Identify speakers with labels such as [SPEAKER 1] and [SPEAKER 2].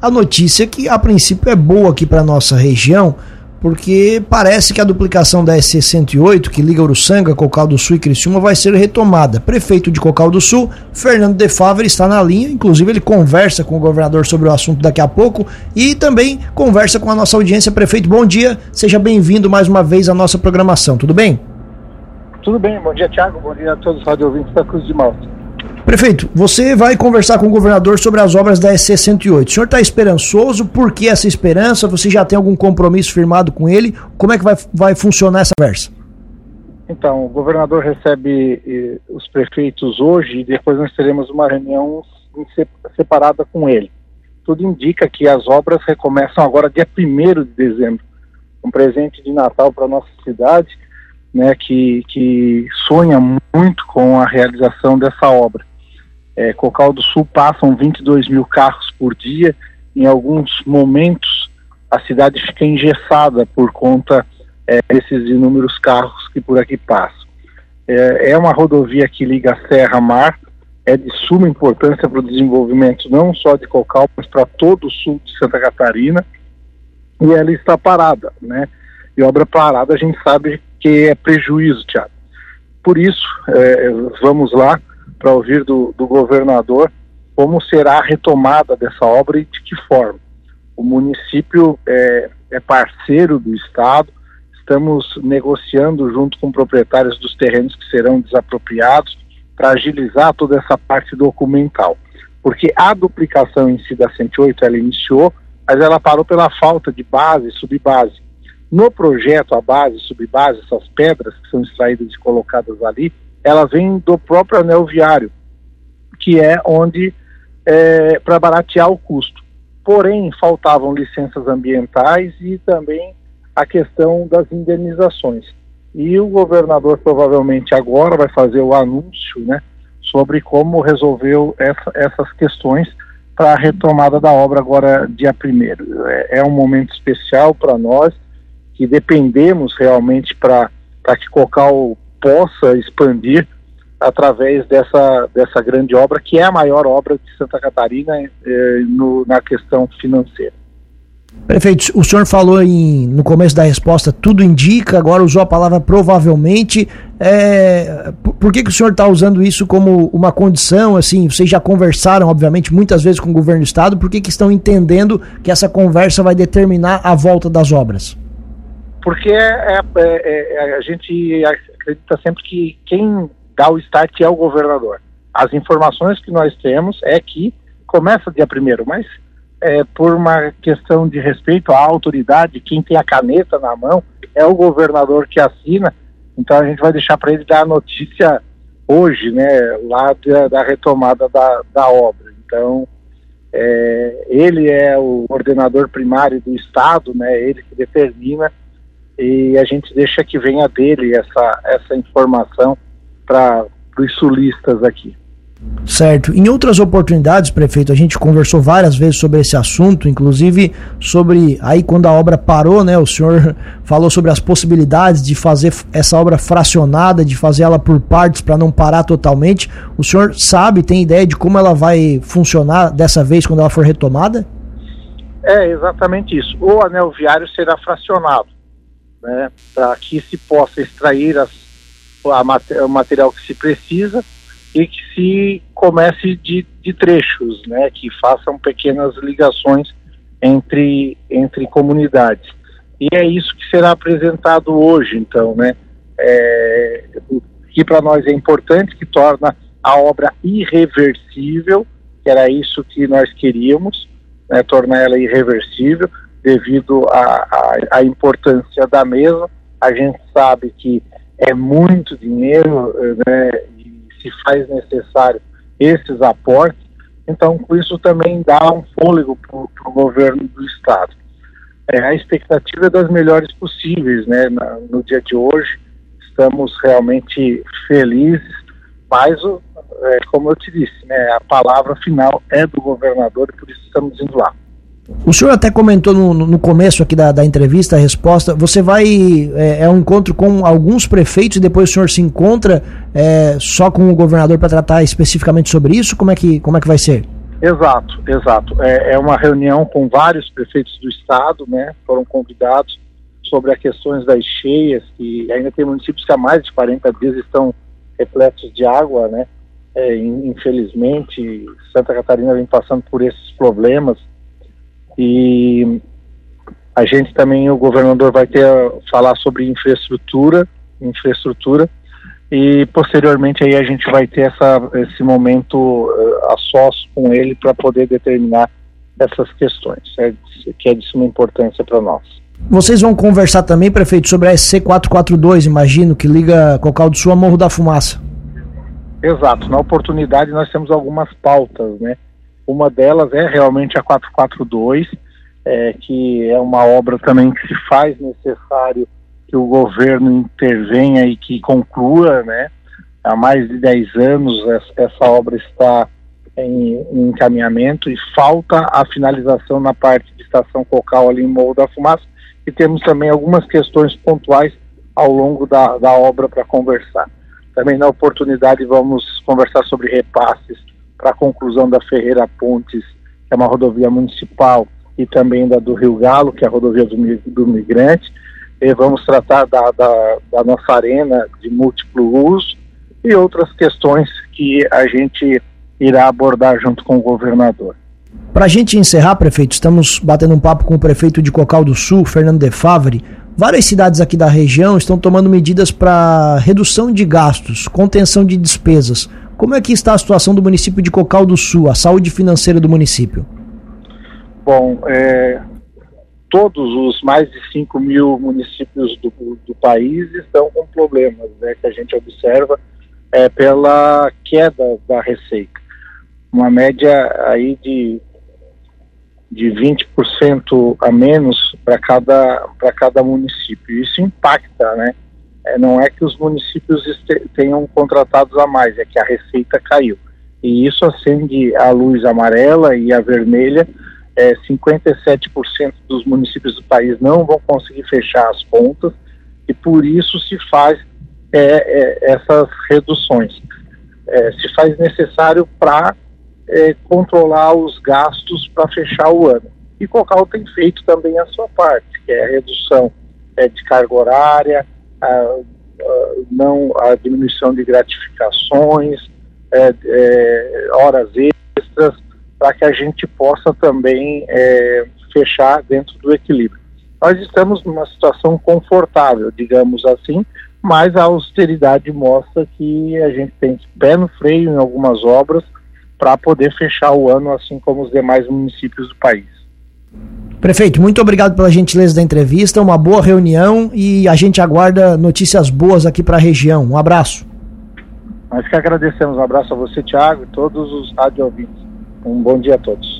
[SPEAKER 1] a notícia que a princípio é boa aqui para nossa região, porque parece que a duplicação da SC 108, que liga Uruçanga, Cocal do Sul e Criciúma, vai ser retomada. Prefeito de Cocal do Sul, Fernando De Favre, está na linha, inclusive ele conversa com o governador sobre o assunto daqui a pouco e também conversa com a nossa audiência. Prefeito, bom dia, seja bem-vindo mais uma vez à nossa programação, tudo bem?
[SPEAKER 2] Tudo bem, bom dia Tiago, bom dia a todos os rádio ouvintes da Cruz de Malta.
[SPEAKER 1] Prefeito, você vai conversar com o governador sobre as obras da SC 108. O senhor está esperançoso? Por que essa esperança? Você já tem algum compromisso firmado com ele? Como é que vai, vai funcionar essa conversa?
[SPEAKER 2] Então, o governador recebe eh, os prefeitos hoje e depois nós teremos uma reunião separada com ele. Tudo indica que as obras recomeçam agora dia 1 de dezembro. Um presente de Natal para a nossa cidade, né, que, que sonha muito com a realização dessa obra. É, Cocal do Sul passam 22 mil carros por dia. Em alguns momentos, a cidade fica engessada por conta é, desses inúmeros carros que por aqui passam. É, é uma rodovia que liga a Serra a Mar, é de suma importância para o desenvolvimento não só de Cocal, mas para todo o sul de Santa Catarina. E ela está parada, né? E obra parada a gente sabe que é prejuízo, Tiago. Por isso, é, vamos lá para ouvir do, do governador como será a retomada dessa obra e de que forma. O município é, é parceiro do Estado, estamos negociando junto com proprietários dos terrenos que serão desapropriados para agilizar toda essa parte documental. Porque a duplicação em si da 108 ela iniciou, mas ela parou pela falta de base e subbase. No projeto, a base e subbase, essas pedras que são extraídas e colocadas ali, ela vem do próprio anel viário, que é onde é, para baratear o custo. Porém, faltavam licenças ambientais e também a questão das indenizações. E o governador provavelmente agora vai fazer o anúncio, né, sobre como resolveu essa, essas questões para a retomada da obra agora dia primeiro. É, é um momento especial para nós que dependemos realmente para que Cocal possa expandir através dessa, dessa grande obra, que é a maior obra de Santa Catarina eh, no, na questão financeira.
[SPEAKER 1] Prefeito, o senhor falou em, no começo da resposta, tudo indica, agora usou a palavra provavelmente. É, por que, que o senhor está usando isso como uma condição? Assim, vocês já conversaram, obviamente, muitas vezes com o governo do estado, por que, que estão entendendo que essa conversa vai determinar a volta das obras?
[SPEAKER 2] Porque é, é, é, é a gente acredita sempre que quem dá o start é o governador. As informações que nós temos é que começa dia primeiro, mas é, por uma questão de respeito à autoridade, quem tem a caneta na mão é o governador que assina. Então a gente vai deixar para ele dar a notícia hoje, né, lá da, da retomada da, da obra. Então é, ele é o coordenador primário do estado, né, ele que determina e a gente deixa que venha dele essa, essa informação para os sulistas aqui.
[SPEAKER 1] Certo. Em outras oportunidades, prefeito, a gente conversou várias vezes sobre esse assunto, inclusive sobre aí quando a obra parou, né? O senhor falou sobre as possibilidades de fazer essa obra fracionada, de fazer ela por partes para não parar totalmente. O senhor sabe, tem ideia de como ela vai funcionar dessa vez quando ela for retomada?
[SPEAKER 2] É exatamente isso. O anel viário será fracionado né, para que se possa extrair as, a, o material que se precisa e que se comece de, de trechos, né, que façam pequenas ligações entre, entre comunidades. E é isso que será apresentado hoje, então, né, é, que para nós é importante, que torna a obra irreversível, que era isso que nós queríamos, né, tornar ela irreversível, devido à importância da mesma. A gente sabe que é muito dinheiro né, e se faz necessário esses aportes, então com isso também dá um fôlego para o governo do Estado. É, a expectativa é das melhores possíveis né, na, no dia de hoje, estamos realmente felizes, mas é, como eu te disse, né, a palavra final é do governador e por isso estamos indo lá.
[SPEAKER 1] O senhor até comentou no, no começo aqui da, da, entrevista, a resposta, você vai, é, é, um encontro com alguns prefeitos e depois o senhor se encontra é, só com o governador para tratar especificamente sobre isso? Como é que, como é que vai ser?
[SPEAKER 2] Exato, exato. É, é, uma reunião com vários prefeitos do estado, né? Foram convidados sobre as questões das cheias, que ainda tem municípios que há mais de 40 dias estão repletos de água, né? É, infelizmente, Santa Catarina vem passando por esses problemas e a gente também, o governador vai ter a falar sobre infraestrutura, infraestrutura e posteriormente aí a gente vai ter essa, esse momento uh, a sós com ele para poder determinar essas questões, é, que é de suma importância para nós.
[SPEAKER 1] Vocês vão conversar também, prefeito, sobre a SC442, imagino, que liga Cocal do Sul a Morro da Fumaça.
[SPEAKER 2] Exato. Na oportunidade nós temos algumas pautas, né? Uma delas é realmente a 442, é, que é uma obra também que se faz necessário que o governo intervenha e que conclua, né? Há mais de 10 anos essa obra está em, em encaminhamento e falta a finalização na parte de estação Cocal ali em Morro da Fumaça e temos também algumas questões pontuais ao longo da, da obra para conversar. Também na oportunidade vamos conversar sobre repasses para a conclusão da Ferreira Pontes, que é uma rodovia municipal, e também da do Rio Galo, que é a rodovia do, do migrante, e vamos tratar da, da, da nossa arena de múltiplo uso e outras questões que a gente irá abordar junto com o governador.
[SPEAKER 1] Para a gente encerrar, prefeito, estamos batendo um papo com o prefeito de Cocal do Sul, Fernando De Favre. Várias cidades aqui da região estão tomando medidas para redução de gastos, contenção de despesas. Como é que está a situação do município de Cocal do Sul, a saúde financeira do município?
[SPEAKER 2] Bom, é, todos os mais de 5 mil municípios do, do, país estão com problemas, né, que a gente observa é, pela queda da receita. Uma média aí de, de 20% a menos para cada, cada município. Isso impacta, né? É, não é que os municípios tenham contratados a mais, é que a receita caiu. E isso acende a luz amarela e a vermelha é, 57% dos municípios do país não vão conseguir fechar as contas e por isso se faz é, é, essas reduções. É, se faz necessário para é, controlar os gastos para fechar o ano. E Cocal tem feito também a sua parte, que é a redução de carga horária, a, a, não, a diminuição de gratificações, horas extras, para que a gente possa também é, fechar dentro do equilíbrio. Nós estamos numa situação confortável, digamos assim, mas a austeridade mostra que a gente tem pé no freio em algumas obras para poder fechar o ano, assim como os demais municípios do país.
[SPEAKER 1] Prefeito, muito obrigado pela gentileza da entrevista, uma boa reunião e a gente aguarda notícias boas aqui para a região. Um abraço.
[SPEAKER 2] Nós que agradecemos. Um abraço a você, Tiago, e todos os rádio ouvintes. Um bom dia a todos.